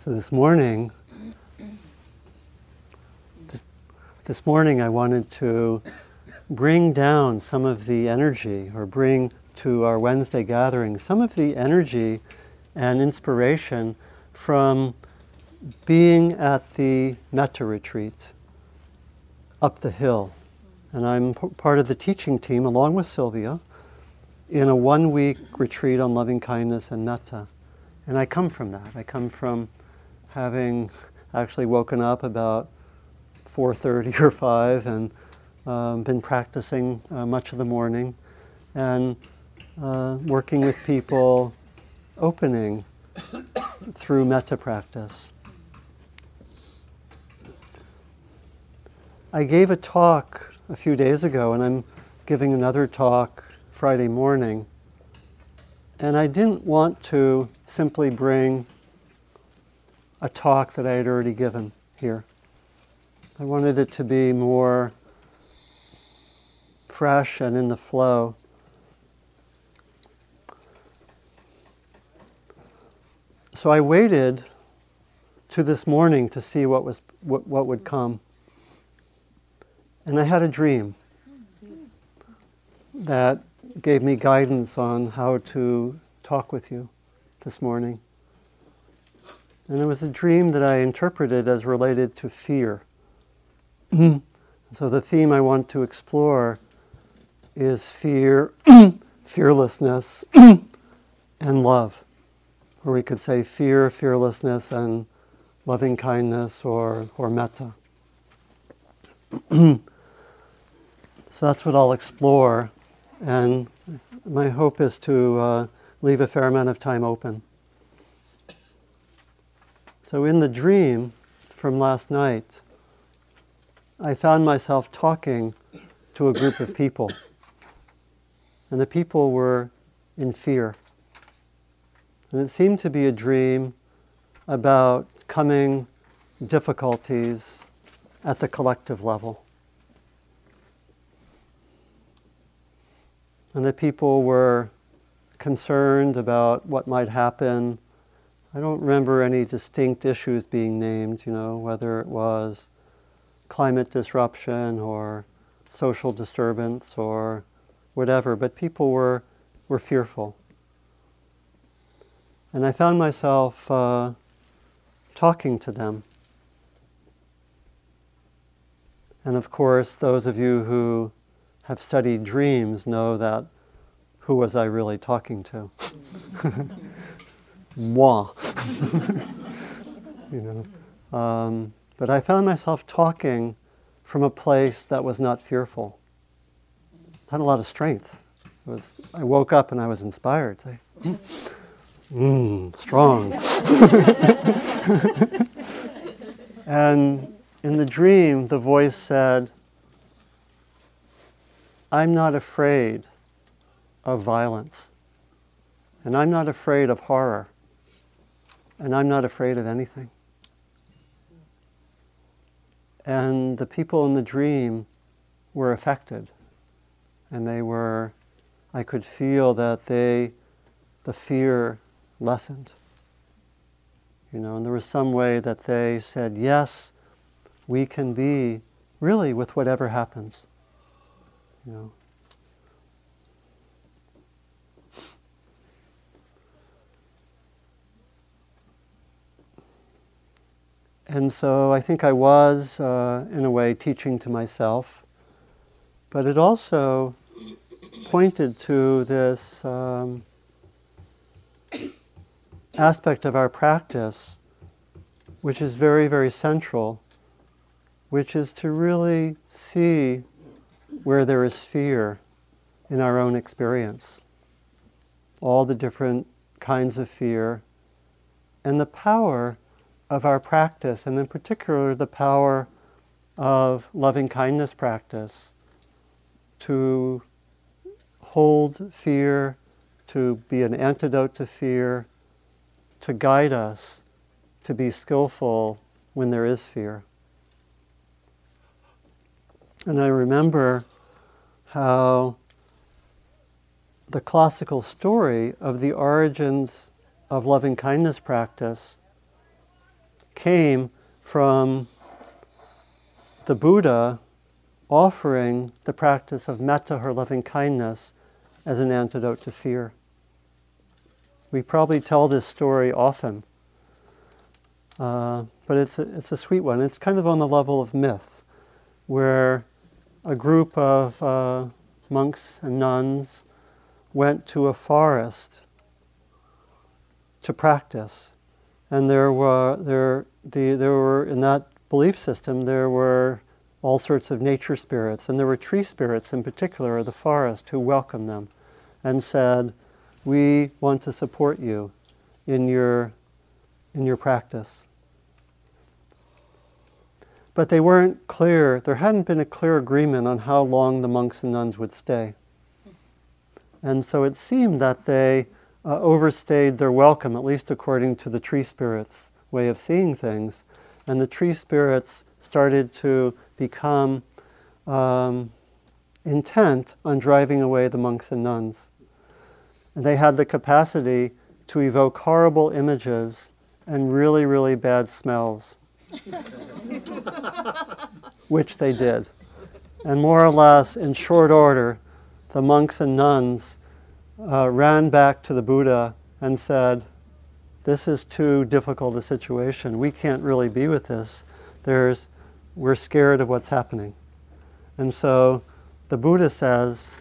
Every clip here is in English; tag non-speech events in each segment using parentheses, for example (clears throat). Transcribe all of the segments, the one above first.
So this morning, this morning I wanted to bring down some of the energy or bring to our Wednesday gathering some of the energy and inspiration from being at the metta retreat up the hill. And I'm p- part of the teaching team along with Sylvia in a one week retreat on loving kindness and metta. And I come from that. I come from having actually woken up about 4.30 or 5 and um, been practicing uh, much of the morning and uh, working with people, opening through metta practice. I gave a talk a few days ago, and I'm giving another talk Friday morning. And I didn't want to simply bring a talk that I had already given here. I wanted it to be more fresh and in the flow. So I waited to this morning to see what was what, what would come. And I had a dream that gave me guidance on how to talk with you this morning. And it was a dream that I interpreted as related to fear. so the theme I want to explore is fear, (clears throat) fearlessness, (clears throat) and love. Or we could say fear, fearlessness, and loving kindness or, or metta. (clears throat) so that's what I'll explore. And my hope is to uh, leave a fair amount of time open. So, in the dream from last night, I found myself talking to a group of people. And the people were in fear. And it seemed to be a dream about coming difficulties at the collective level. And the people were concerned about what might happen I don't remember any distinct issues being named, you know, whether it was climate disruption or social disturbance or whatever, but people were, were fearful. And I found myself uh, talking to them. And of course, those of you who have studied dreams know that who was I really talking to? (laughs) moi. (laughs) you know. Um, but I found myself talking from a place that was not fearful. I had a lot of strength. It Was, I woke up and I was inspired. Say, mm, mm strong. (laughs) and in the dream, the voice said, I'm not afraid of violence, and I'm not afraid of horror and I'm not afraid of anything. And the people in the dream were affected, and they were, I could feel that they, the fear lessened. You know, and there was some way that they said, yes, we can be really with whatever happens. You know, And so I think I was, uh, in a way, teaching to myself. But it also pointed to this um, aspect of our practice, which is very, very central, which is to really see where there is fear in our own experience, all the different kinds of fear, and the power of our practice, and in particular the power of loving kindness practice to hold fear, to be an antidote to fear, to guide us to be skillful when there is fear. And I remember how the classical story of the origins of loving kindness practice came from the Buddha offering the practice of metta, her loving kindness, as an antidote to fear. We probably tell this story often, uh, but it's a, it's a sweet one. It's kind of on the level of myth, where a group of uh, monks and nuns went to a forest to practice, and there were there the there were in that belief system there were all sorts of nature spirits, and there were tree spirits in particular of the forest who welcomed them and said, "We want to support you in your in your practice." But they weren't clear. There hadn't been a clear agreement on how long the monks and nuns would stay. And so it seemed that they uh, overstayed their welcome, at least according to the tree spirits' way of seeing things. And the tree spirits started to become um, intent on driving away the monks and nuns. And they had the capacity to evoke horrible images and really, really bad smells, (laughs) which they did. And more or less, in short order, the monks and nuns uh, ran back to the Buddha and said, This is too difficult a situation. We can't really be with this. There's, we're scared of what's happening. And so the Buddha says,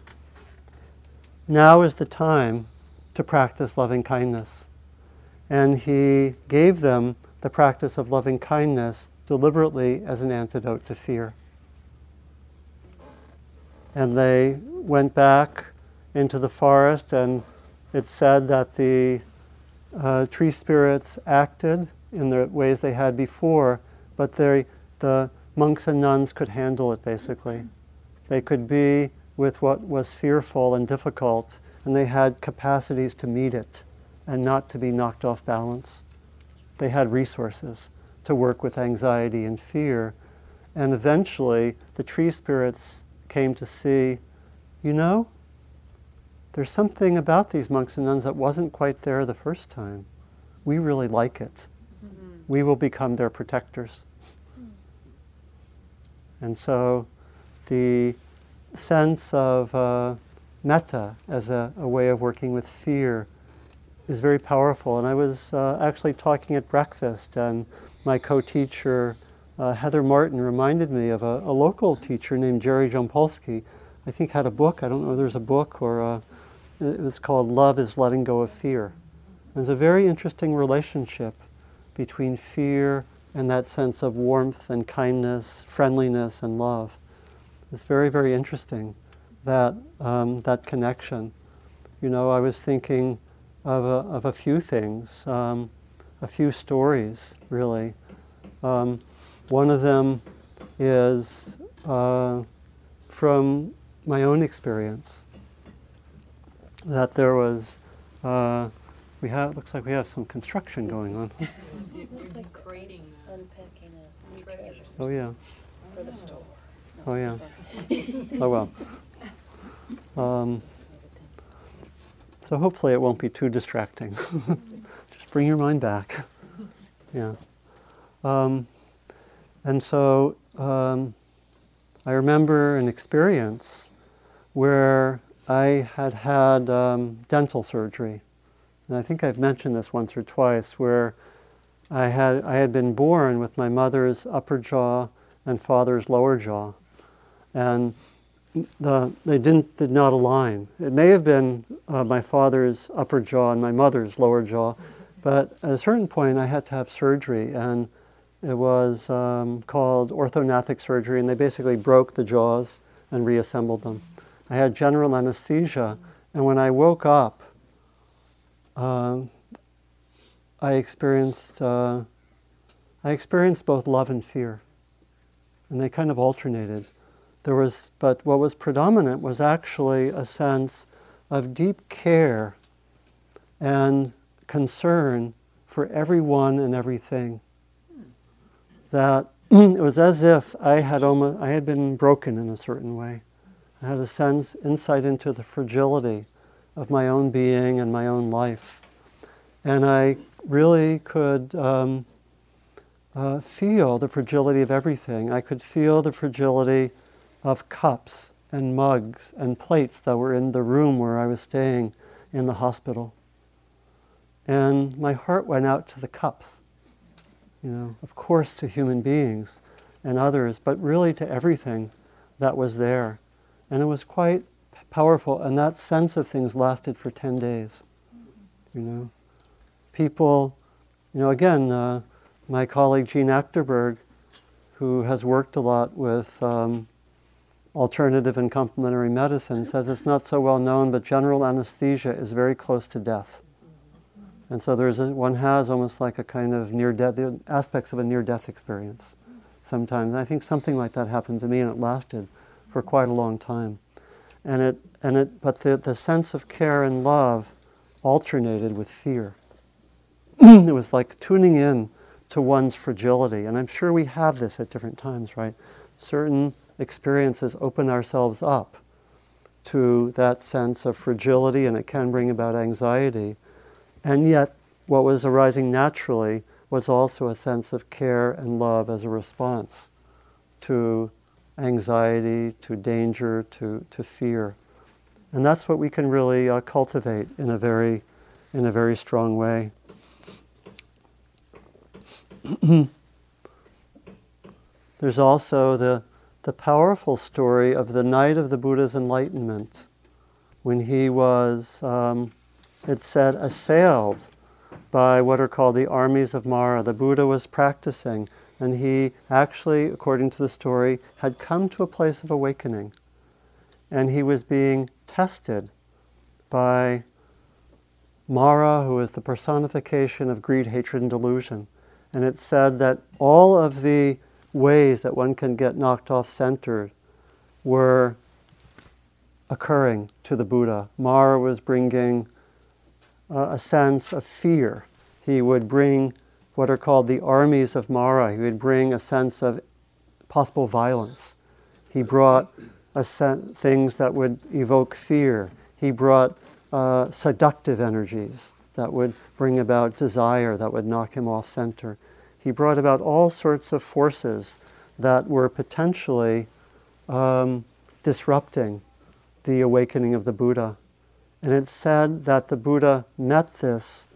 Now is the time to practice loving kindness. And he gave them the practice of loving kindness deliberately as an antidote to fear. And they went back into the forest, and it's said that the uh, tree spirits acted in the ways they had before, but they, the monks and nuns could handle it basically. They could be with what was fearful and difficult, and they had capacities to meet it and not to be knocked off balance. They had resources to work with anxiety and fear. And eventually, the tree spirits came to see you know, there's something about these monks and nuns that wasn't quite there the first time. We really like it. Mm-hmm. We will become their protectors. Mm. And so the sense of uh, metta as a, a, way of working with fear is very powerful. And I was uh, actually talking at breakfast, and my co teacher, uh, Heather Martin, reminded me of a, a local teacher named Jerry Jampolsky I think had a book. I don't know if there's a book or a, it was called Love is Letting Go of Fear. There's a very interesting relationship between fear and that sense of warmth and kindness, friendliness and love. It's very, very interesting that, um, that connection. You know, I was thinking of a, of a few things, um, a few stories, really. Um, one of them is uh, from my own experience that there was, uh, we have, looks like we have some construction going on. (laughs) looks like grading, unpacking a Oh, yeah. For the store. Oh, yeah. (laughs) oh, well. Um, so hopefully it won't be too distracting. (laughs) Just bring your mind back. Yeah. Um, and so um, I remember an experience where I had had um, dental surgery. And I think I've mentioned this once or twice, where I had, I had been born with my mother's upper jaw and father's lower jaw. And the, they didn't, did not align. It may have been uh, my father's upper jaw and my mother's lower jaw, but at a certain point I had to have surgery, and it was um, called orthognathic surgery, and they basically broke the jaws and reassembled them. I had general anesthesia, and when I woke up, uh, I experienced uh, I experienced both love and fear, and they kind of alternated. There was, but what was predominant was actually a sense of deep care and concern for everyone and everything. That (clears throat) it was as if I had almost, I had been broken in a certain way. I had a sense, insight into the fragility of my own being and my own life. And I really could um, uh, feel the fragility of everything. I could feel the fragility of cups and mugs and plates that were in the room where I was staying in the hospital. And my heart went out to the cups, you know, of course to human beings and others, but really to everything that was there. And it was quite powerful, and that sense of things lasted for 10 days, you know. People, you know, again, uh, my colleague Jeanne Achterberg, who has worked a lot with um, alternative and complementary medicine, says it's not so well known, but general anesthesia is very close to death. And so there's a, one has almost like a kind of near death, aspects of a near death experience sometimes. And I think something like that happened to me and it lasted for quite a long time. And it, and it, but the, the sense of care and love alternated with fear. (clears throat) it was like tuning in to one's fragility. And I'm sure we have this at different times, right? Certain experiences open ourselves up to that sense of fragility and it can bring about anxiety. And yet, what was arising naturally was also a sense of care and love as a response to anxiety, to danger, to, to fear. And that's what we can really uh, cultivate in a very, in a very strong way. (clears throat) There's also the, the powerful story of the night of the Buddha's enlightenment when he was um, it said, assailed by what are called the armies of Mara. The Buddha was practicing, and he actually, according to the story, had come to a place of awakening. And he was being tested by Mara, who is the personification of greed, hatred, and delusion. And it said that all of the ways that one can get knocked off center were occurring to the Buddha. Mara was bringing uh, a sense of fear. He would bring what are called the armies of Mara. He would bring a sense of possible violence. He brought sen- things that would evoke fear. He brought uh, seductive energies that would bring about desire, that would knock him off center. He brought about all sorts of forces that were potentially um, disrupting the awakening of the Buddha. And it's said that the Buddha met this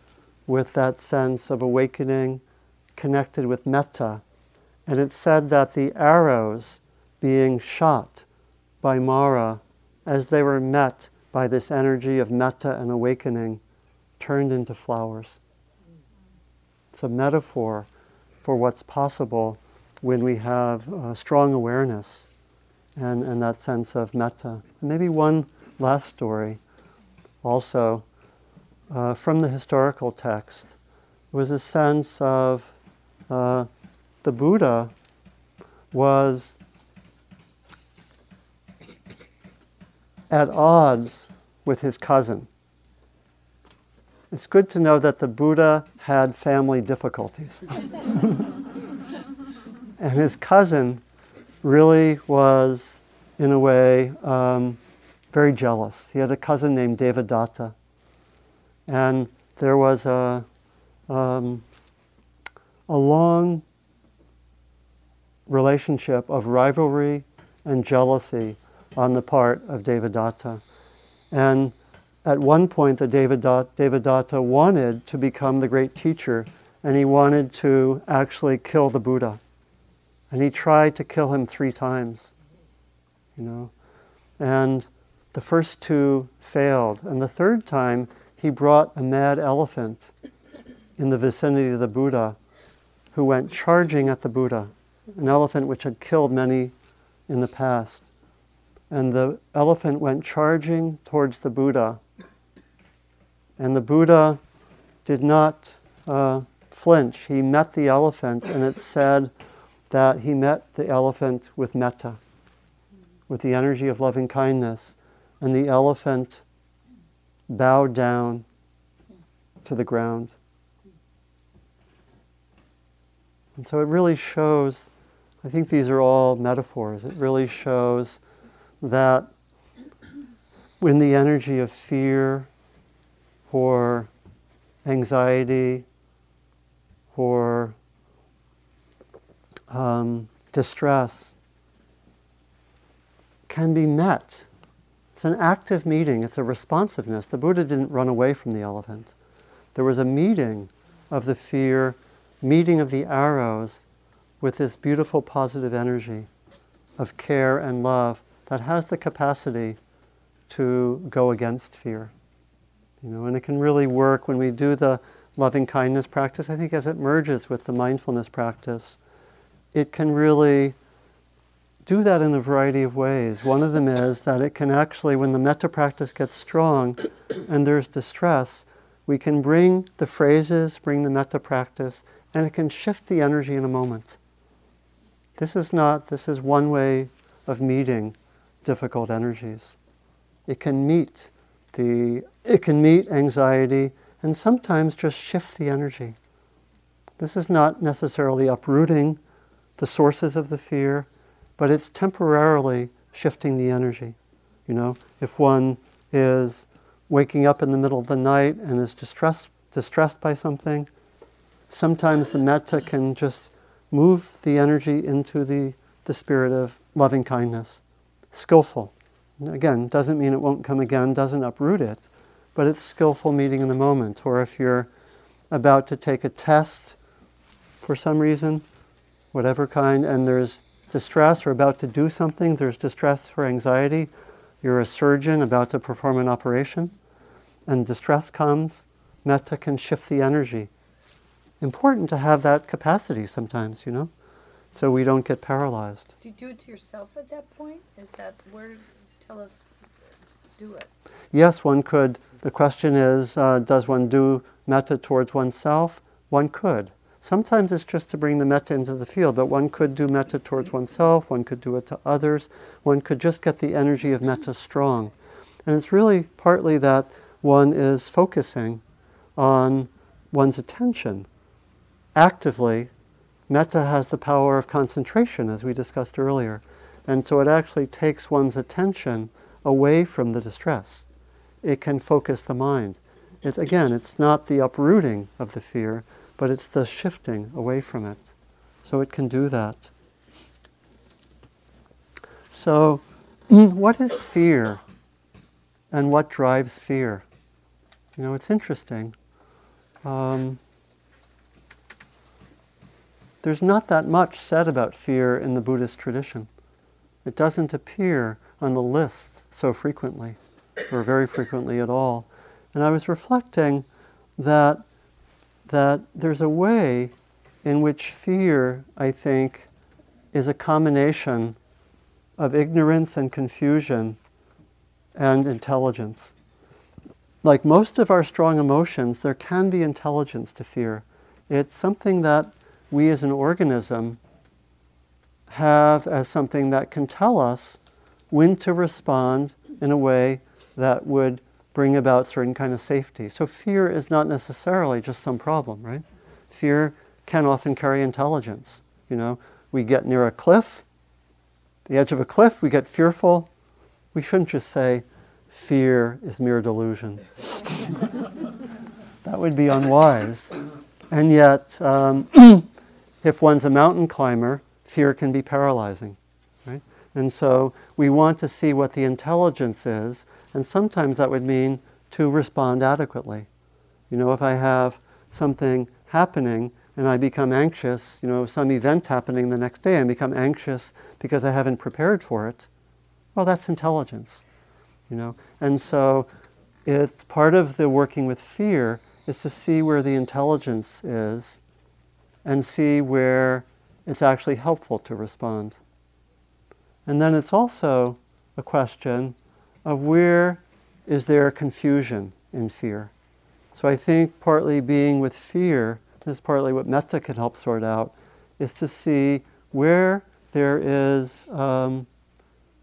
with that sense of awakening connected with metta. And it's said that the arrows being shot by Mara as they were met by this energy of metta and awakening turned into flowers. It's a metaphor for what's possible when we have a strong awareness and, and that sense of metta. And maybe one last story also uh, from the historical text was a sense of uh, the Buddha was at odds with his cousin. It's good to know that the Buddha had family difficulties. (laughs) and his cousin really was, in a way, um, very jealous. He had a cousin named Devadatta. And there was a, um, a long relationship of rivalry and jealousy on the part of Devadatta. And at one point, the Devadatta, Devadatta wanted to become the great teacher, and he wanted to actually kill the Buddha. And he tried to kill him three times, you know. And the first two failed. And the third time, he brought a mad elephant in the vicinity of the Buddha who went charging at the Buddha, an elephant which had killed many in the past. And the elephant went charging towards the Buddha. And the Buddha did not uh, flinch. He met the elephant, and it said that he met the elephant with metta, with the energy of loving kindness and the elephant bowed down to the ground. And so it really shows, I think these are all metaphors, it really shows that when the energy of fear or anxiety or um, distress can be met. It's an active meeting, it's a responsiveness. The Buddha didn't run away from the elephant. There was a meeting of the fear, meeting of the arrows with this beautiful positive energy of care and love that has the capacity to go against fear. You know, and it can really work when we do the loving kindness practice. I think as it merges with the mindfulness practice, it can really do that in a variety of ways. One of them is that it can actually, when the metta practice gets strong and there's distress, we can bring the phrases, bring the metta practice, and it can shift the energy in a moment. This is not, this is one way of meeting difficult energies. It can meet the, it can meet anxiety and sometimes just shift the energy. This is not necessarily uprooting the sources of the fear, but it's temporarily shifting the energy. You know, if one is waking up in the middle of the night and is distressed, distressed by something, sometimes the metta can just move the energy into the, the spirit of loving kindness. Skillful. Again, doesn't mean it won't come again, doesn't uproot it, but it's skillful meeting in the moment. Or if you're about to take a test for some reason, whatever kind, and there's distress or about to do something, there's distress for anxiety, you're a surgeon about to perform an operation, and distress comes, metta can shift the energy. Important to have that capacity sometimes, you know, so we don't get paralyzed. Do you do it to yourself at that point? Is that where, tell us, do it? Yes, one could. The question is, uh, does one do metta towards oneself? One could. Sometimes it's just to bring the metta into the field, but one could do metta towards oneself, one could do it to others, one could just get the energy of metta strong. And it's really partly that one is focusing on one's attention. Actively, metta has the power of concentration, as we discussed earlier. And so it actually takes one's attention away from the distress. It can focus the mind. Again, it's not the uprooting of the fear, but it's the shifting away from it. So it can do that. So, what is fear? And what drives fear? You know, it's interesting. Um, there's not that much said about fear in the Buddhist tradition. It doesn't appear on the lists so frequently, or very frequently at all. And I was reflecting that that there's a way in which fear, I think, is a combination of ignorance and confusion and intelligence. Like most of our strong emotions, there can be intelligence to fear. It's something that we as an organism have as something that can tell us when to respond in a way that would bring about certain kind of safety. So fear is not necessarily just some problem, right? Fear can often carry intelligence. You know, we get near a cliff, the edge of a cliff, we get fearful. We shouldn't just say, fear is mere delusion. (laughs) that would be unwise. And yet, um, (clears throat) if one's a mountain climber, fear can be paralyzing. Right? And so we want to see what the intelligence is and sometimes that would mean to respond adequately. You know, if I have something happening and I become anxious, you know, some event happening the next day and become anxious because I haven't prepared for it, well, that's intelligence. You know, and so it's part of the working with fear is to see where the intelligence is and see where it's actually helpful to respond. And then it's also a question of where is there confusion in fear. So I think partly being with fear, is partly what metta can help sort out, is to see where there is um,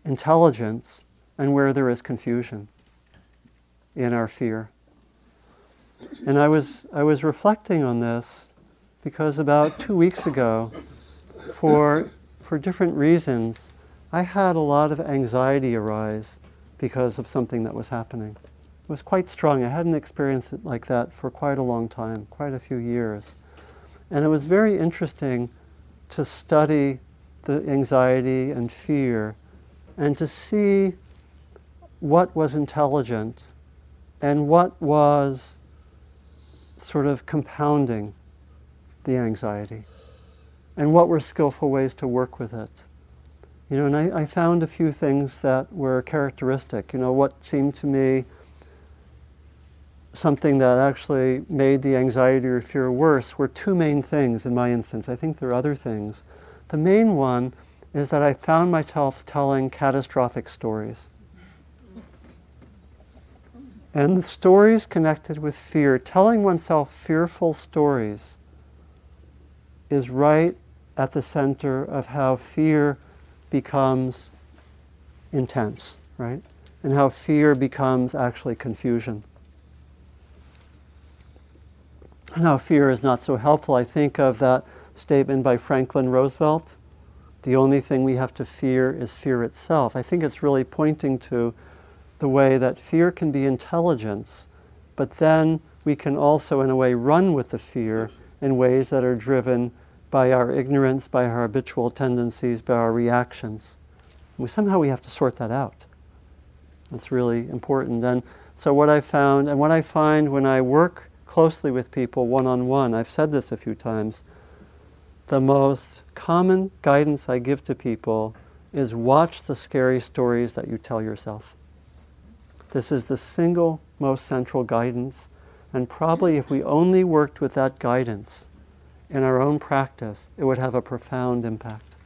intelligence and where there is confusion in our fear. And I was, I was reflecting on this because about two weeks ago, for, for different reasons, I had a lot of anxiety arise because of something that was happening. It was quite strong. I hadn't experienced it like that for quite a long time, quite a few years. And it was very interesting to study the anxiety and fear and to see what was intelligent and what was sort of compounding the anxiety and what were skillful ways to work with it. You know, and I, I found a few things that were characteristic. You know, what seemed to me something that actually made the anxiety or fear worse were two main things in my instance. I think there are other things. The main one is that I found myself telling catastrophic stories. And the stories connected with fear, telling oneself fearful stories, is right at the center of how fear becomes intense, right? And how fear becomes actually confusion. And how fear is not so helpful. I think of that statement by Franklin Roosevelt the only thing we have to fear is fear itself. I think it's really pointing to the way that fear can be intelligence, but then we can also, in a way, run with the fear in ways that are driven by our ignorance, by our habitual tendencies, by our reactions. We, somehow we have to sort that out. That's really important. And so, what I found, and what I find when I work closely with people one on one, I've said this a few times, the most common guidance I give to people is watch the scary stories that you tell yourself. This is the single most central guidance. And probably if we only worked with that guidance in our own practice, it would have a profound impact.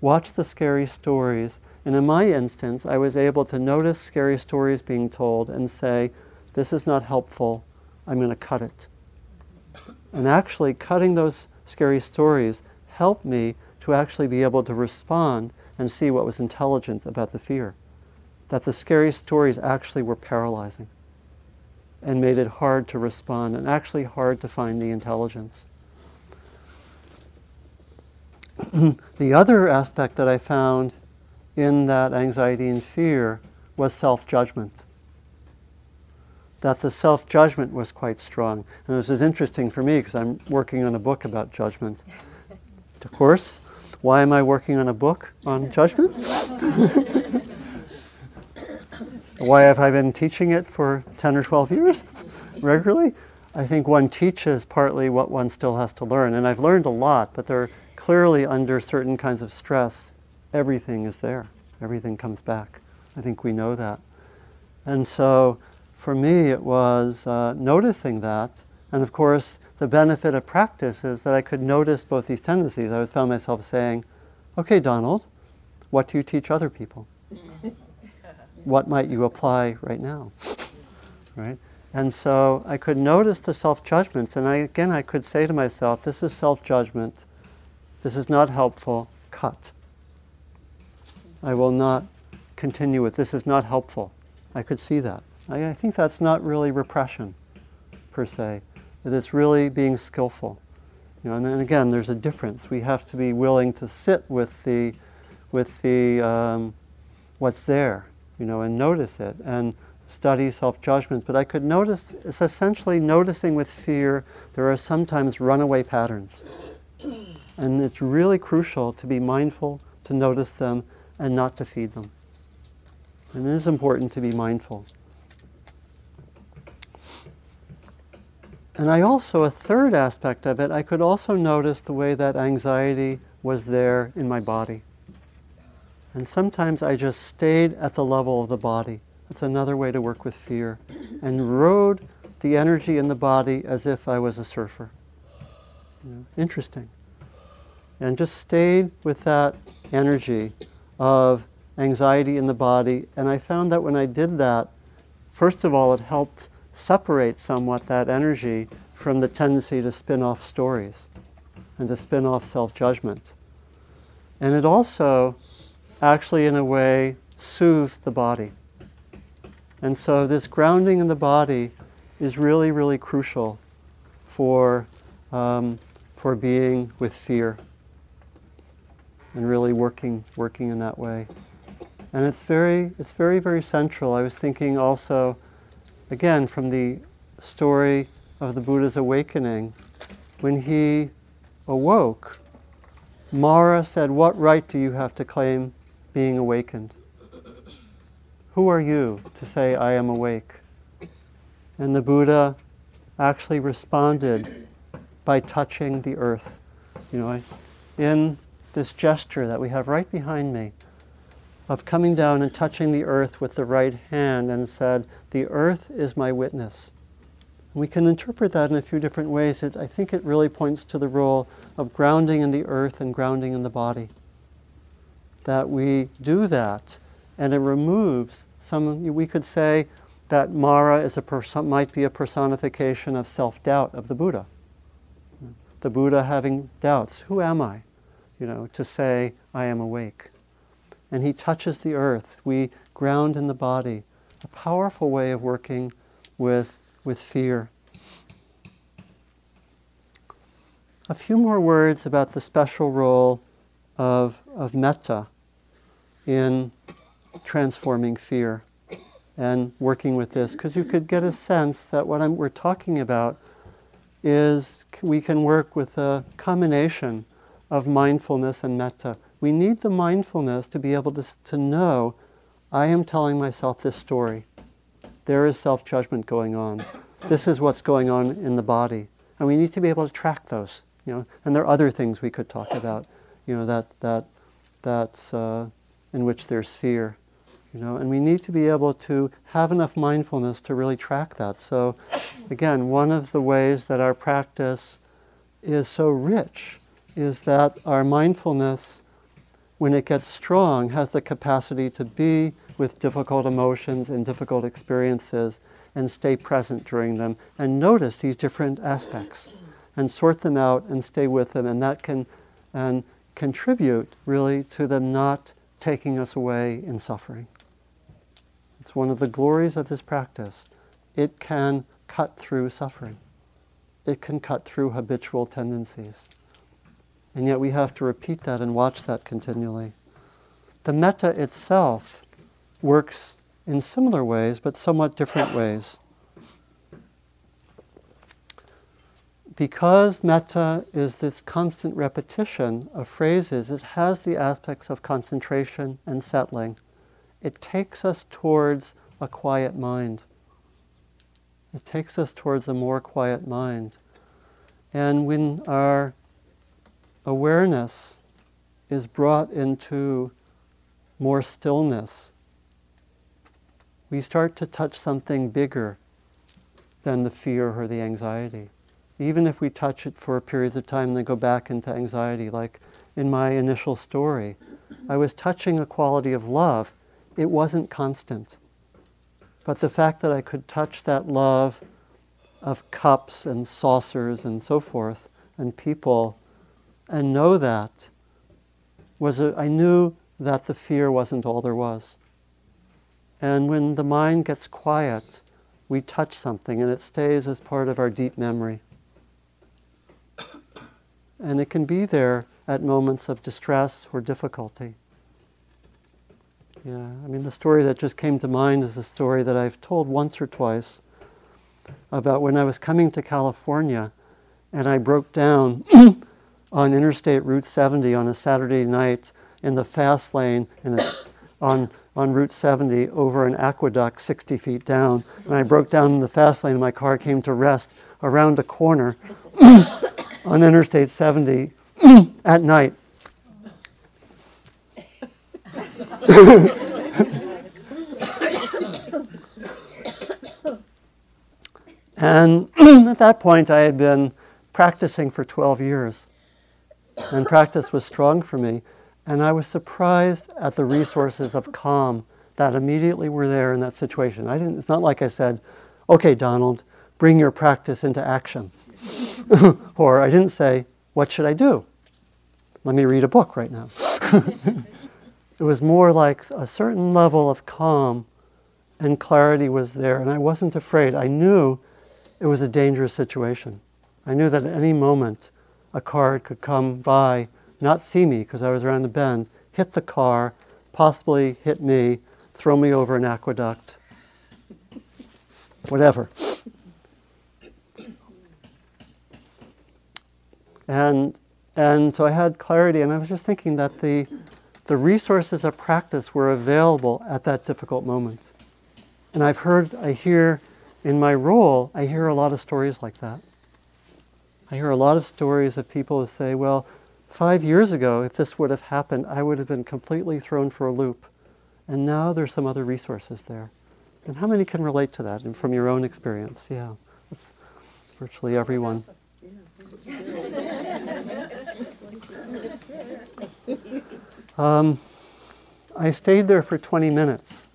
Watch the scary stories. And in my instance, I was able to notice scary stories being told and say, this is not helpful, I'm going to cut it. And actually, cutting those scary stories helped me to actually be able to respond and see what was intelligent about the fear. That the scary stories actually were paralyzing and made it hard to respond and actually hard to find the intelligence. (clears throat) the other aspect that I found in that anxiety and fear was self judgment that the self judgment was quite strong. And this is interesting for me because I'm working on a book about judgment. (laughs) of course, why am I working on a book on judgment? (laughs) why have I been teaching it for 10 or 12 years (laughs) regularly? I think one teaches partly what one still has to learn. And I've learned a lot, but they're clearly under certain kinds of stress. Everything is there, everything comes back. I think we know that. And so for me, it was uh, noticing that. And of course, the benefit of practice is that I could notice both these tendencies. I always found myself saying, okay, Donald, what do you teach other people? (laughs) what might you apply right now? right? And so I could notice the self judgments, and I, again, I could say to myself, this is self judgment. This is not helpful. Cut. I will not continue with this is not helpful. I could see that. I, I think that's not really repression, per se. That it's really being skillful. You know, and then again, there's a difference. We have to be willing to sit with the, with the, um, what's there, you know, and notice it and study self-judgments. But I could notice, it's essentially noticing with fear, there are sometimes runaway patterns. And it's really crucial to be mindful, to notice them, and not to feed them. And it is important to be mindful. And I also, a third aspect of it, I could also notice the way that anxiety was there in my body. And sometimes I just stayed at the level of the body. That's another way to work with fear. And rode the energy in the body as if I was a surfer. Interesting. And just stayed with that energy of anxiety in the body. And I found that when I did that, first of all, it helped separate somewhat that energy from the tendency to spin off stories and to spin off self judgment. And it also, actually, in a way, soothes the body. And so, this grounding in the body is really, really crucial for, um, for being with fear and really working, working in that way. And it's very, it's very, very central. I was thinking also again, from the story of the Buddha's awakening, when he awoke, Mara said, What right do you have to claim being awakened? Who are you to say, I am awake? And the Buddha actually responded by touching the earth. You know, in this gesture that we have right behind me of coming down and touching the earth with the right hand and said, The earth is my witness. We can interpret that in a few different ways. It, I think it really points to the role of grounding in the earth and grounding in the body. That we do that, and it removes some. We could say that Mara is a might be a personification of self-doubt of the Buddha. The Buddha having doubts: Who am I? You know, to say I am awake. And he touches the earth. We ground in the body. A powerful way of working with with fear. A few more words about the special role of, of metta in transforming fear and working with this, because you could get a sense that what I'm, we're talking about is we can work with a combination of mindfulness and metta. We need the mindfulness to be able to, to know I am telling myself this story there is self judgment going on. This is what's going on in the body. And we need to be able to track those. You know, and there are other things we could talk about, you know, that, that, that's uh, in which there's fear. You know, and we need to be able to have enough mindfulness to really track that. So, again, one of the ways that our practice is so rich is that our mindfulness, when it gets strong, has the capacity to be with difficult emotions and difficult experiences and stay present during them and notice these different aspects and sort them out and stay with them and that can and contribute really to them not taking us away in suffering. It's one of the glories of this practice. It can cut through suffering. It can cut through habitual tendencies. And yet we have to repeat that and watch that continually. The metta itself works in similar ways, but somewhat different ways. Because metta is this constant repetition of phrases, it has the aspects of concentration and settling. It takes us towards a quiet mind. It takes us towards a more quiet mind. And when our awareness is brought into more stillness, we start to touch something bigger than the fear or the anxiety. Even if we touch it for periods of time and then go back into anxiety, like in my initial story, I was touching a quality of love. It wasn't constant. But the fact that I could touch that love of cups and saucers and so forth and people and know that was a, I knew that the fear wasn't all there was. And when the mind gets quiet, we touch something and it stays as part of our deep memory. And it can be there at moments of distress or difficulty. Yeah, I mean, the story that just came to mind is a story that I've told once or twice about when I was coming to California and I broke down (clears throat) on Interstate Route 70 on a Saturday night in the fast lane in a, (coughs) on on Route 70 over an aqueduct 60 feet down. And I broke down in the fast lane and my car came to rest around a corner (coughs) on Interstate 70 (coughs) at night. and at that point, I had been practicing for 12 years, and practice was strong for me. And I was surprised at the resources of calm that immediately were there in that situation. I didn't, it's not like I said, okay, Donald, bring your practice into action. (laughs) or I didn't say, what should I do? Let me read a book right now. (laughs) it was more like a certain level of calm and clarity was there, and I wasn't afraid. I knew it was a dangerous situation. I knew that at any moment a car could come by not see me because I was around the bend, hit the car, possibly hit me, throw me over an aqueduct, whatever. And and so I had clarity, and I was just thinking that the, the resources of practice were available at that difficult moment. And I've heard, I hear in my role, I hear a lot of stories like that. I hear a lot of stories of people who say, well, five years ago, if this would have happened, I would have been completely thrown for a loop. And now there's some other resources there. And how many can relate to that and from your own experience? Yeah, that's virtually everyone. (laughs) Um, I stayed there for 20 minutes.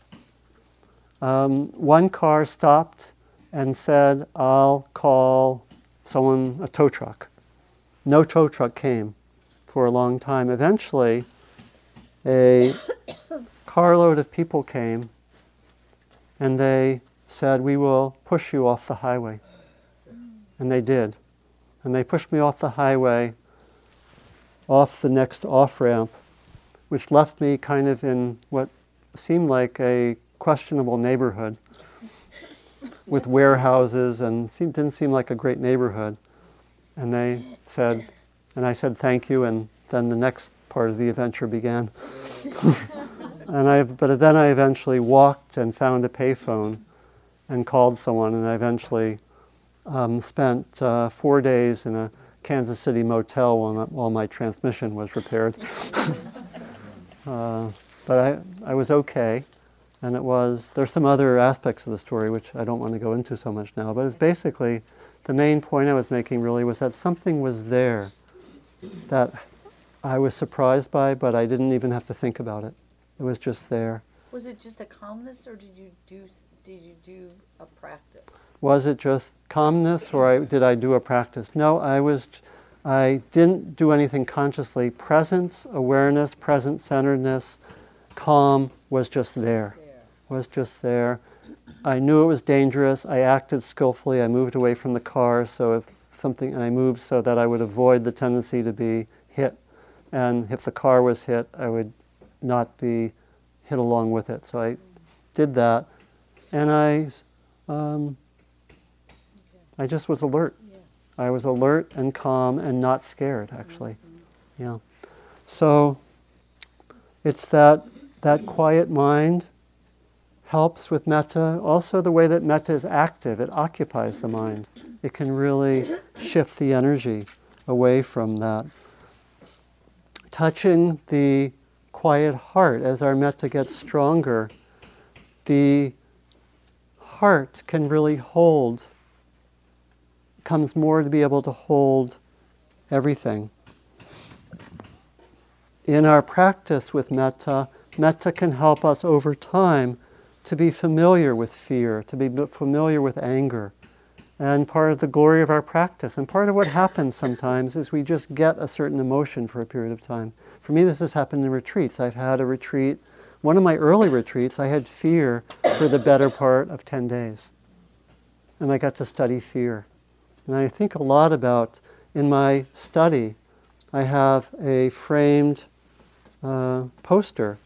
Um, one car stopped and said, I'll call someone, a tow truck. No tow truck came for a long time. Eventually, a carload of people came and they said, We will push you off the highway. And they did. And they pushed me off the highway, off the next off ramp, which left me kind of in what seemed like a questionable neighborhood with warehouses and seemed, didn't seem like a great neighborhood. And they said, and I said thank you, and then the next part of the adventure began. (laughs) and I, but then I eventually walked and found a payphone and called someone, and I eventually um, spent uh, four days in a Kansas City motel while my, while my transmission was repaired. (laughs) uh, but I, I was okay. And it was, there's some other aspects of the story which I don't want to go into so much now, but it's basically the main point I was making really was that something was there that I was surprised by, but I didn't even have to think about it. It was just there. Was it just a calmness, or did you do did you do a practice? Was it just calmness, or I, did I do a practice? No, I was. I didn't do anything consciously. Presence, awareness, present centeredness, calm was just there. Was just there. I knew it was dangerous. I acted skillfully. I moved away from the car, so if something, and I moved so that I would avoid the tendency to be hit. And if the car was hit, I would not be hit along with it. So I did that and I, um, I just was alert. I was alert and calm and not scared, actually. Yeah. So it's that that quiet mind helps with metta. Also, the way that metta is active, it occupies the mind. It can really shift the energy away from that. Touching the quiet heart as our metta gets stronger, the heart can really hold, comes more to be able to hold everything. In our practice with metta, metta can help us over time to be familiar with fear, to be familiar with anger. And part of the glory of our practice, and part of what happens sometimes, is we just get a certain emotion for a period of time. For me, this has happened in retreats. I've had a retreat one of my early retreats, I had fear for the better part of 10 days. And I got to study fear. And I think a lot about, in my study, I have a framed uh, poster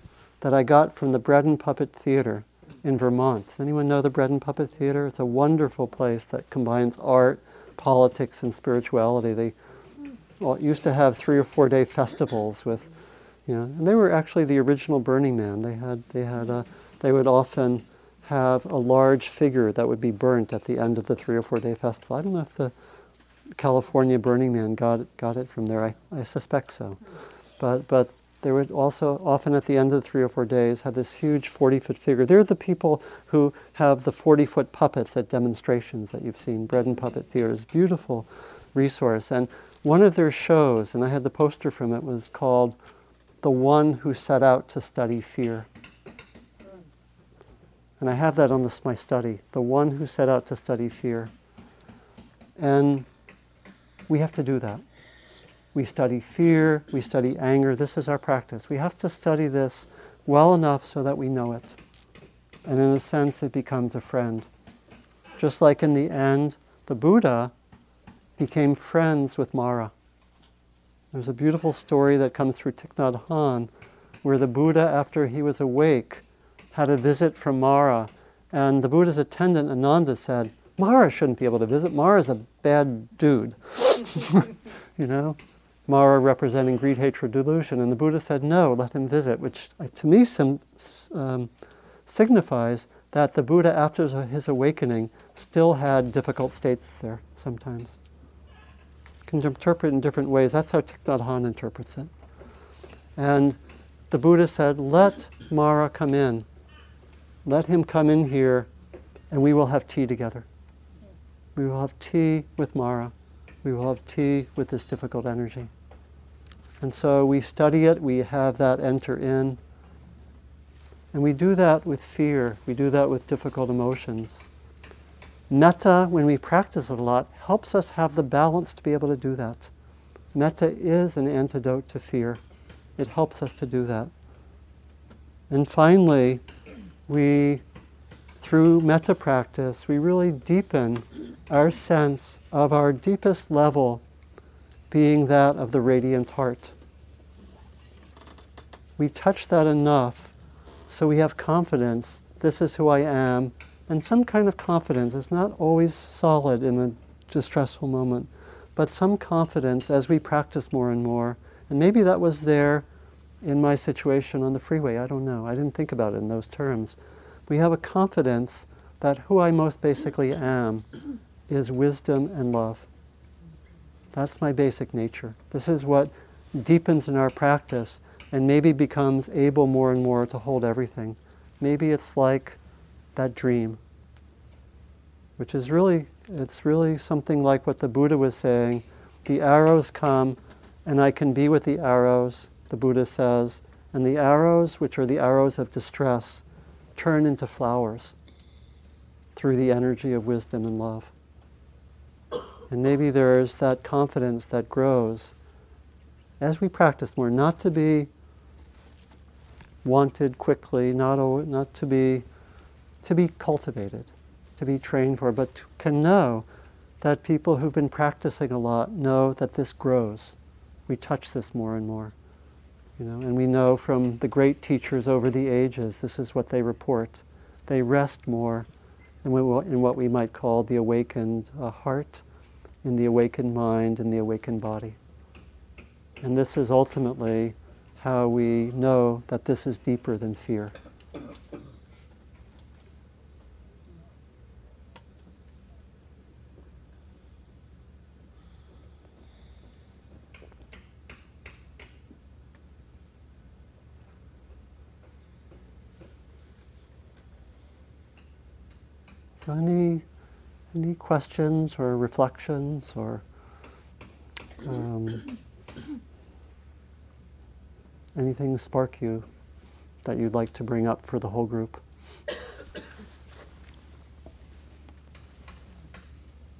that I got from the Bread and Puppet Theater in Vermont. Does anyone know the Bread and Puppet Theater? It's a wonderful place that combines art, politics, and spirituality. They well, used to have three or four day festivals with you know, and they were actually the original Burning Man. They had they had a, they would often have a large figure that would be burnt at the end of the three or four day festival. I don't know if the California Burning Man got got it from there. I, I suspect so, but but they would also often at the end of three or four days have this huge 40 foot figure. They're the people who have the 40 foot puppets at demonstrations that you've seen. Bread and Puppet Theater is beautiful resource. And one of their shows, and I had the poster from it, was called the one who set out to study fear. And I have that on this, my study, the one who set out to study fear. And we have to do that. We study fear, we study anger. This is our practice. We have to study this well enough so that we know it. And in a sense, it becomes a friend. Just like in the end, the Buddha became friends with Mara. There's a beautiful story that comes through Thich Nhat Hanh where the Buddha, after he was awake, had a visit from Mara. And the Buddha's attendant, Ananda, said, Mara shouldn't be able to visit. Mara's a bad dude. (laughs) you know? Mara representing greed, hatred, delusion. And the Buddha said, no, let him visit, which uh, to me sim- um, signifies that the Buddha, after his awakening, still had difficult states there sometimes. Can interpret in different ways. That's how Thich Nhat Hanh interprets it. And the Buddha said, let Mara come in. Let him come in here, and we will have tea together. We will have tea with Mara. We will have tea with this difficult energy. And so we study it, we have that enter in. And we do that with fear, we do that with difficult emotions. Metta, when we practice it a lot, helps us have the balance to be able to do that. Metta is an antidote to fear. It helps us to do that. And finally, we, through metta practice, we really deepen our sense of our deepest level being that of the radiant heart. We touch that enough so we have confidence this is who I am, and some kind of confidence. It's not always solid in a distressful moment, but some confidence as we practice more and more. And maybe that was there in my situation on the freeway. I don't know. I didn't think about it in those terms. We have a confidence that who I most basically am is wisdom and love. That's my basic nature. This is what deepens in our practice and maybe becomes able more and more to hold everything. Maybe it's like that dream, which is really, it's really something like what the Buddha was saying. The arrows come, and I can be with the arrows, the Buddha says, and the arrows, which are the arrows of distress, turn into flowers through the energy of wisdom and love. And maybe there's that confidence that grows as we practice more, not to be wanted quickly, not, not to, be, to be cultivated, to be trained for, but to, can know that people who've been practicing a lot know that this grows. We touch this more and more. You know, and we know from the great teachers over the ages, this is what they report. They rest more in what we might call the awakened uh, heart in the awakened mind and the awakened body. And this is ultimately how we know that this is deeper than fear. So any any questions or reflections or um, anything spark you that you'd like to bring up for the whole group?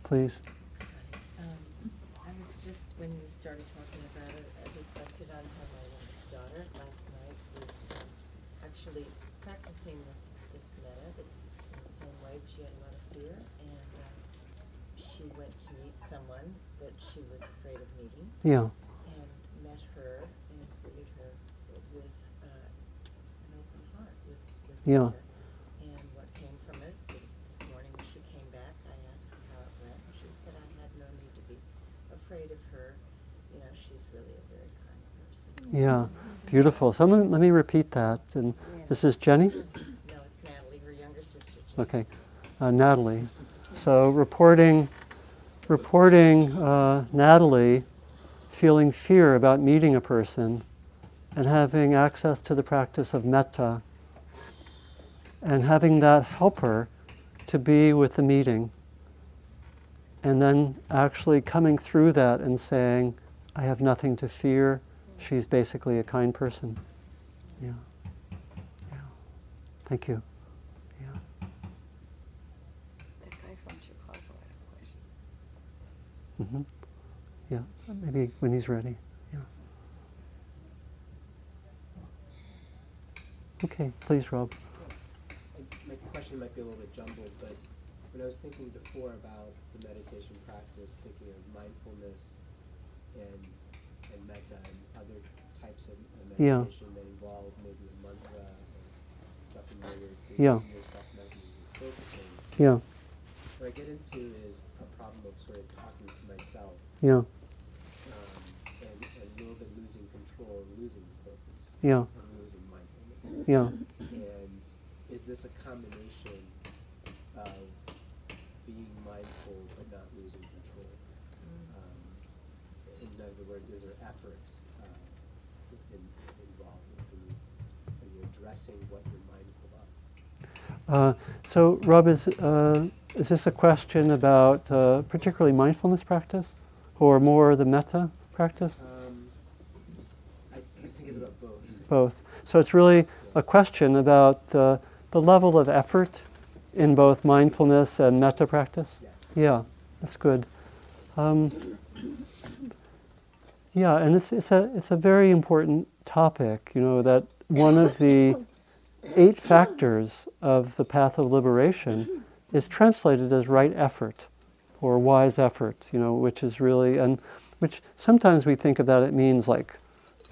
Please. Um, I was just, when you started talking about it, I reflected on how my youngest daughter last night was um, actually practicing this, this metta, this, in the same way. She had a lot of fear, she went to meet someone that she was afraid of meeting, Yeah. and met her and greeted her with uh, an open heart, with, with Yeah. wonder. And what came from it, this morning when she came back, I asked her how it went, she said I had no need to be afraid of her. You know, she's really a very kind person. Yeah. Beautiful. So let me, let me repeat that. And this is Jenny? No, it's Natalie, her younger sister. Janice. Okay. Uh, Natalie. So reporting, reporting uh, Natalie feeling fear about meeting a person and having access to the practice of metta and having that help her to be with the meeting and then actually coming through that and saying, I have nothing to fear. She's basically a kind person. Yeah. Yeah. Thank you. Yeah. That guy from Chicago had a question. hmm Yeah, maybe when he's ready. Yeah. Okay, please, Rob. My question might be a little bit jumbled, but when I was thinking before about the meditation practice, thinking of mindfulness and, and metta and other types of of Yeah. meditation that involve maybe a mantra or jumping where you're Yeah. yourself messages and focusing. Yeah, What I get into is a problem of sort of talking to myself yeah, um, and, and losing focus. Yeah. And losing mindfulness. Yeah. And is this a combination of being mindful but not losing control? Um, in other words, is there effort uh, in, involved when you, when you're addressing what you're mindful of? Uh, so, Rob, is, uh, is this a question about uh, particularly mindfulness practice or more the metta practice? Um, I, I think it's about both. Both. So, it's really a question about uh, the level of effort in both mindfulness and metta practice? Yes. Yeah, that's good. Um, yeah, and it's, it's, a, it's a very important topic, you know, that one of the eight factors of the path of liberation is translated as right effort or wise effort, you know, which is really, and which sometimes we think of that it means like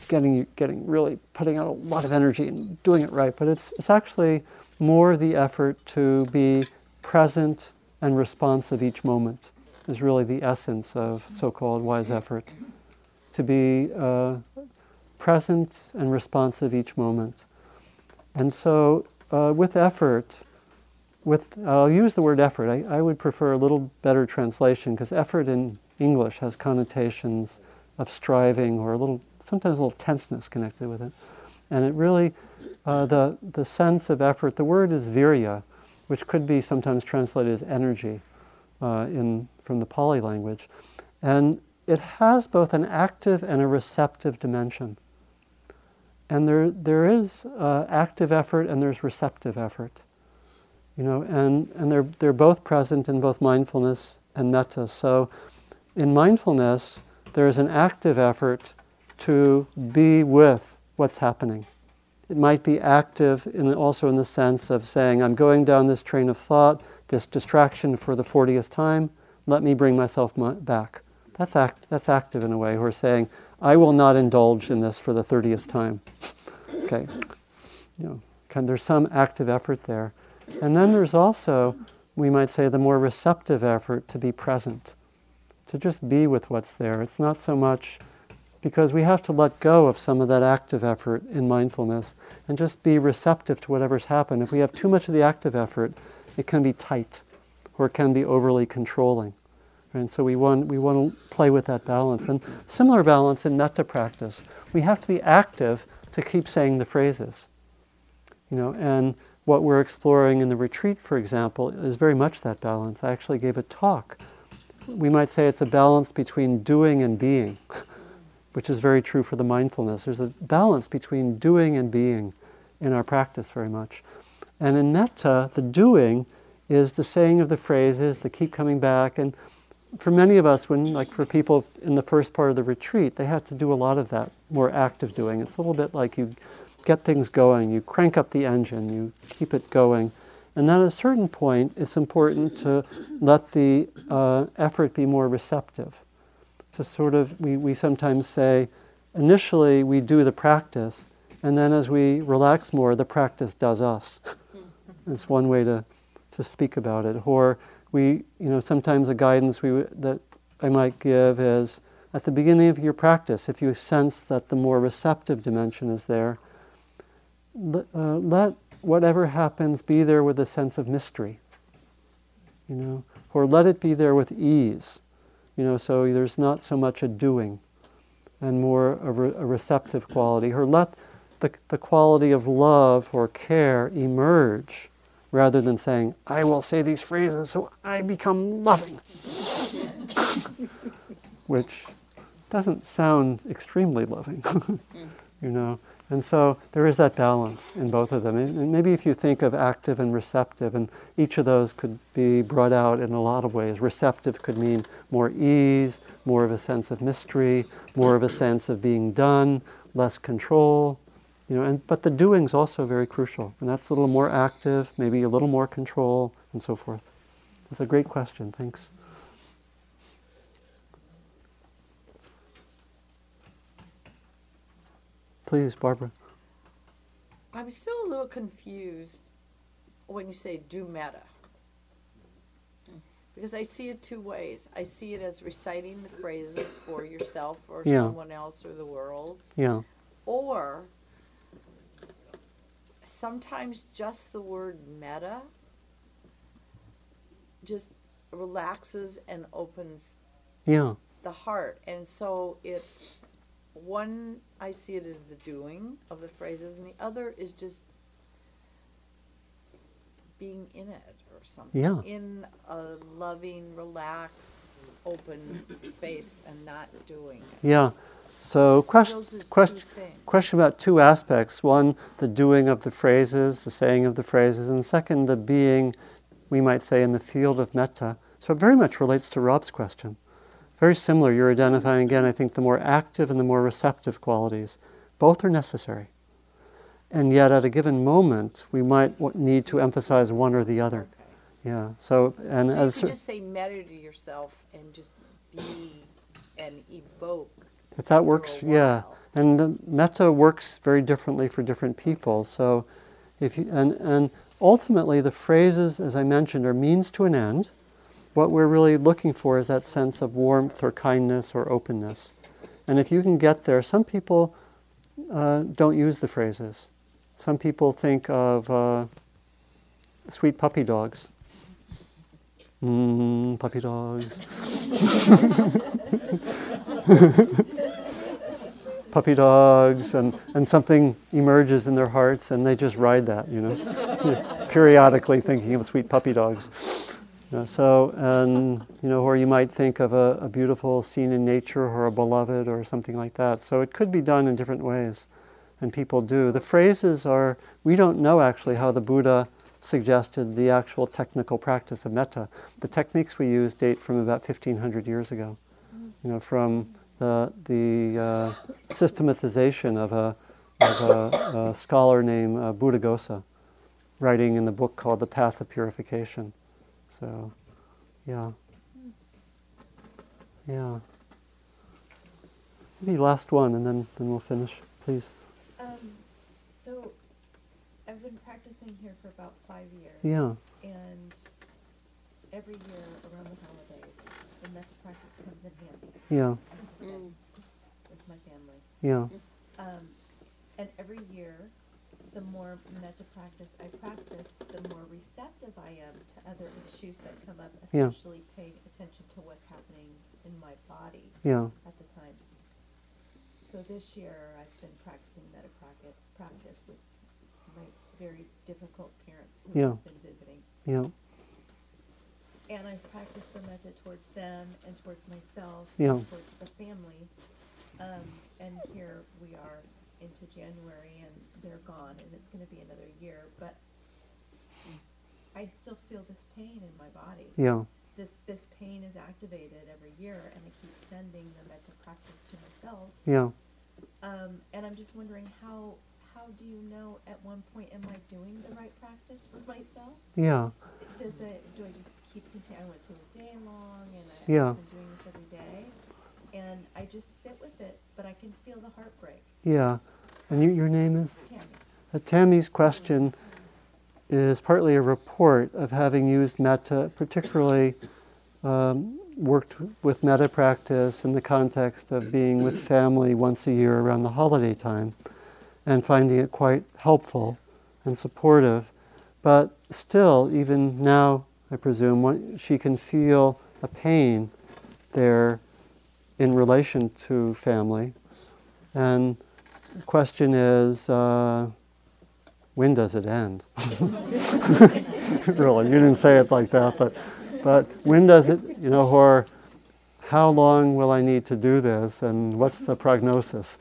getting, getting really putting out a lot of energy and doing it right, but it's, it's actually more the effort to be present and responsive each moment is really the essence of so-called wise effort. To be uh, present and responsive each moment. And so, uh, with effort, with I'll use the word effort. I, I would prefer a little better translation because effort in English has connotations of striving or a little, sometimes a little tenseness connected with it. And it really, uh, the the sense of effort. The word is virya, which could be sometimes translated as energy, uh, in from the Pali language, and it has both an active and a receptive dimension. And there, there is uh, active effort and there's receptive effort. You know, and, and they're, they're both present in both mindfulness and metta. So in mindfulness, there is an active effort to be with what's happening. It might be active in, also in the sense of saying, I'm going down this train of thought, this distraction for the 40th time, let me bring myself back. That's, act, that's active in a way. We're saying, I will not indulge in this for the 30th time. (laughs) okay. You know, there's some active effort there. And then there's also, we might say, the more receptive effort to be present, to just be with what's there. It's not so much because we have to let go of some of that active effort in mindfulness and just be receptive to whatever's happened. If we have too much of the active effort, it can be tight or it can be overly controlling. And so we want, we want to play with that balance. And similar balance in metta practice. We have to be active to keep saying the phrases. You know, and what we're exploring in the retreat, for example, is very much that balance. I actually gave a talk. We might say it's a balance between doing and being, (laughs) which is very true for the mindfulness. There's a balance between doing and being in our practice very much. And in metta, the doing is the saying of the phrases, the keep coming back, and for many of us, when like for people in the first part of the retreat, they have to do a lot of that more active doing. It's a little bit like you get things going, you crank up the engine, you keep it going, and then at a certain point, it's important to let the uh, effort be more receptive. To sort of, we, we sometimes say, initially we do the practice, and then as we relax more, the practice does us. (laughs) It's one way to, to speak about it. Or we, you know, sometimes a guidance we, that I might give is at the beginning of your practice, if you sense that the more receptive dimension is there, uh, let whatever happens be there with a sense of mystery, you know, or let it be there with ease, you know, so there's not so much a doing and more a, re- a receptive quality, or let the, the quality of love or care emerge rather than saying, I will say these phrases so I become loving, (laughs) which doesn't sound extremely loving, (laughs) you know. And so there is that balance in both of them. And maybe if you think of active and receptive, and each of those could be brought out in a lot of ways. Receptive could mean more ease, more of a sense of mystery, more of a sense of being done, less control, you know, and, but the doing's also very crucial, and that's a little more active, maybe a little more control, and so forth. That's a great question. Thanks. Please, Barbara. I'm still a little confused when you say do metta. Because I see it two ways. I see it as reciting the phrases for yourself or Yeah. someone else or the world, Yeah, Or sometimes just the word metta just relaxes and opens Yeah, the heart. And so it's one, I see it as the doing of the phrases, and the other is just being in it or something. Yeah. In a loving, relaxed, open space and not doing it. yeah. So, See question, those as two question, question about two aspects. One, the doing of the phrases, the saying of the phrases, and second, the being, we might say, in the field of metta. So, it very much relates to Rob's question. Very similar. You're identifying, again, I think, the more active and the more receptive qualities. Both are necessary. And yet, at a given moment, we might need to emphasize one or the other. Okay. Yeah. So, and So you as could just say metta to yourself and just be and evoke. If that for a works, yeah. And the metta works very differently for different people. So, if you, and, and ultimately, the phrases, as I mentioned, are means to an end. What we're really looking for is that sense of warmth or kindness or openness. And if you can get there, some people uh, don't use the phrases. Some people think of uh, sweet puppy dogs. Mmm, puppy dogs. (laughs) puppy dogs and, and something emerges in their hearts and they just ride that, you know, (laughs) periodically thinking of sweet puppy dogs. Know, so, and, you know, or you might think of a, a beautiful scene in nature or a beloved or something like that. So it could be done in different ways, and people do. The phrases are, we don't know actually how the Buddha suggested the actual technical practice of metta. The techniques we use date from about 1500 years ago, you know, from the, the uh, systematization of a, of a, a scholar named uh, Buddhaghosa, writing in the book called The Path of Purification. So, yeah. Yeah. Maybe last one, and then, then we'll finish, please. Um, so, I've been practicing here for about five years. Yeah, And every year around the holidays, the metta practice comes in handy, yeah, I have to say, with my family. yeah, Um, and every year, the more metta practice I practice, the more receptive I am to other issues that come up, Yeah. especially paying attention to what's happening in my body yeah, at the time. So this year, I've been practicing metta practice, practice with my very difficult parents who Yeah. have been visiting. yeah, And I've practiced the metta towards them and towards myself Yeah. and towards the family. Um, and here we are into January and they're gone and it's gonna be another year, but I still feel this pain in my body. yeah, This, this pain is activated every year and I keep sending the metta practice to myself. yeah, Um, and I'm just wondering how, how do you know at one point, am I doing the right practice for myself? yeah, Does it, do I just keep continuing, I went to a day long and Yeah. I've been doing this every day? And I just sit with it, but I can feel the heartbreak. yeah. And you, your name is? Tammy, Uh, Tammy's question is partly a report of having used metta, particularly um, worked with metta practice in the context of being with family once a year around the holiday time and finding it quite helpful and supportive. But still, even now, I presume, she can feel a pain there in relation to family. And the question is, uh, when does it end? (laughs) really, you didn't say it like that, but, but when does it, you know, or how long will I need to do this, and what's the prognosis?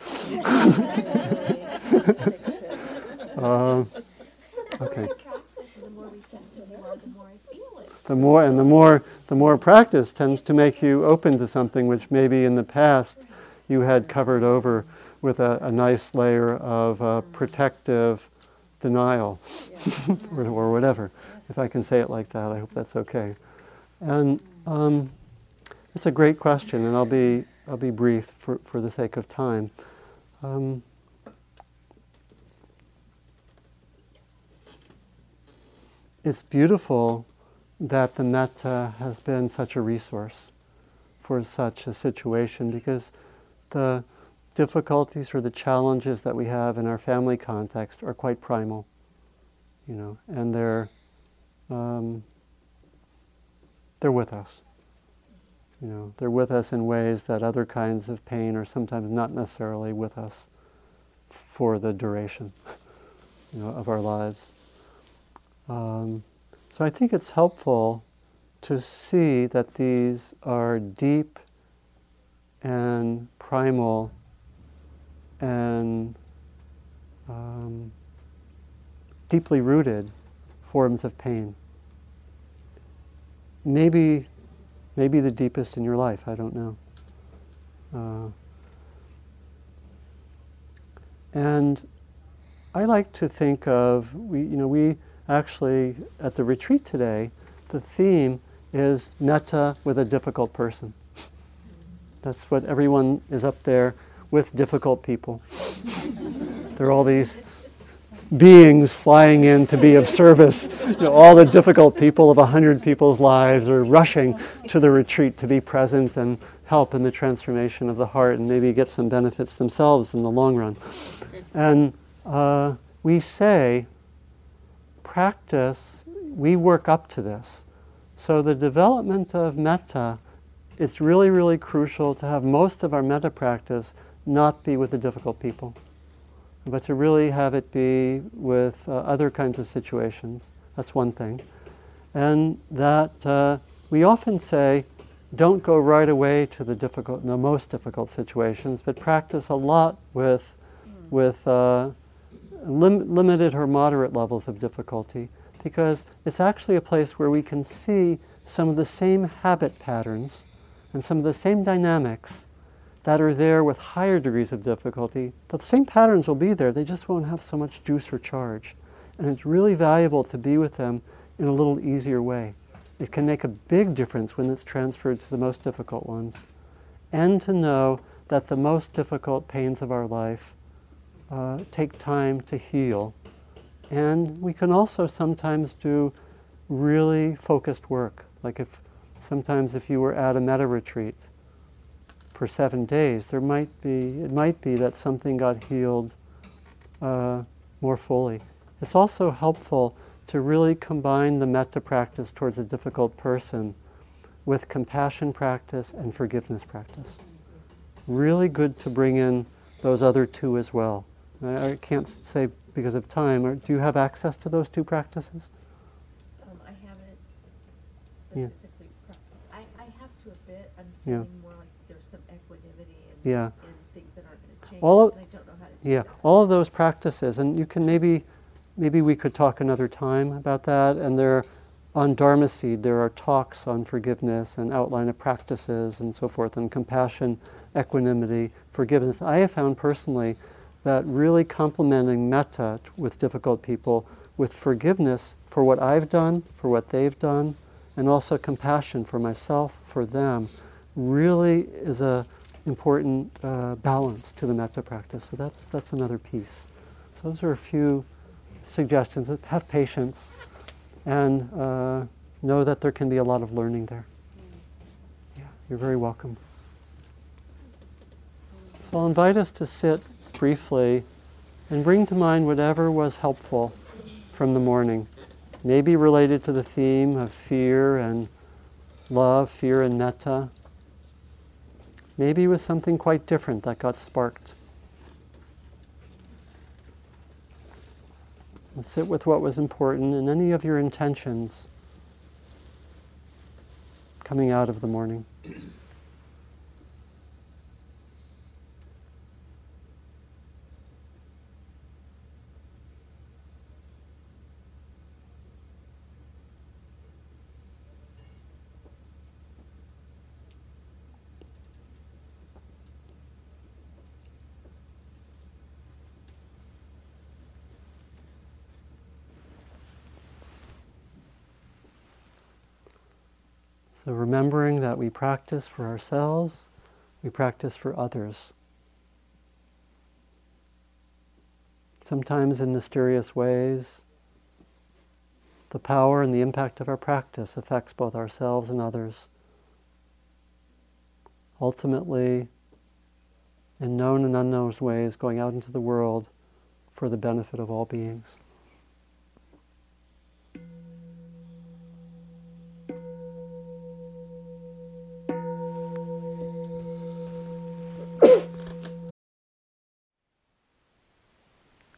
Um, (laughs) okay. the more I practice, and the more receptive you are, the more I feel it. The more and the more the more practice tends to make you open to something which maybe in the past you had covered over with a, a nice layer of uh, protective denial (laughs) or, or whatever. If I can say it like that, I hope that's okay. And um, it's a great question, and I'll be I'll be brief for, for the sake of time. Um, it's beautiful that the metta has been such a resource for such a situation because the difficulties or the challenges that we have in our family context are quite primal, you know, and they're um, they're with us. You know, they're with us in ways that other kinds of pain are sometimes not necessarily with us for the duration, (laughs) you know, of our lives. Um, so I think it's helpful to see that these are deep and primal and um, deeply rooted forms of pain. Maybe, maybe the deepest in your life. I don't know. Uh, and I like to think of we, you know, we actually at the retreat today, the theme is metta with a difficult person. That's what everyone is up there with difficult people. there are all these beings flying in to be of service. You know, all the difficult people of a hundred people's lives are rushing to the retreat to be present and help in the transformation of the heart and maybe get some benefits themselves in the long run. And uh, we say, practice, we work up to this. So the development of metta, it's really, really crucial to have most of our metta practice not be with the difficult people, but to really have it be with uh, other kinds of situations. That's one thing. And that uh, we often say, don't go right away to the difficult, the most difficult situations, but practice a lot with, with uh, lim- limited or moderate levels of difficulty, because it's actually a place where we can see some of the same habit patterns and some of the same dynamics that are there with higher degrees of difficulty. The same patterns will be there, they just won't have so much juice or charge. And it's really valuable to be with them in a little easier way. It can make a big difference when it's transferred to the most difficult ones. And to know that the most difficult pains of our life uh, take time to heal. And we can also sometimes do really focused work. Like if sometimes if you were at a metta retreat for seven days, there might be it might be that something got healed uh, more fully. It's also helpful to really combine the metta practice towards a difficult person with compassion practice and forgiveness practice. Really good to bring in those other two as well. I, I can't say because of time. Or do you have access to those two practices? Um, I haven't Yeah. specifically, pro- I, I have to a bit, I'm Yeah. feeling more like there's some equanimity and, Yeah. and things that aren't gonna change, All of- and I don't know how to do Yeah, that. all of those practices, and you can maybe, maybe we could talk another time about that. And there, on Dharma Seed, there are talks on forgiveness and outline of practices and so forth, and compassion, equanimity, forgiveness. I have found personally that really complementing metta with difficult people, with forgiveness for what I've done, for what they've done, and also compassion for myself, for them, really is a important uh, balance to the metta practice. So that's that's another piece. So those are a few suggestions. Have patience, and uh, know that there can be a lot of learning there. Yeah, you're very welcome. So I'll invite us to sit briefly and bring to mind whatever was helpful from the morning. Maybe related to the theme of fear and love, fear and metta. Maybe it was something quite different that got sparked. And sit with what was important and any of your intentions coming out of the morning. So, remembering that we practice for ourselves, we practice for others. Sometimes in mysterious ways, the power and the impact of our practice affects both ourselves and others. Ultimately, in known and unknown ways going out into the world for the benefit of all beings.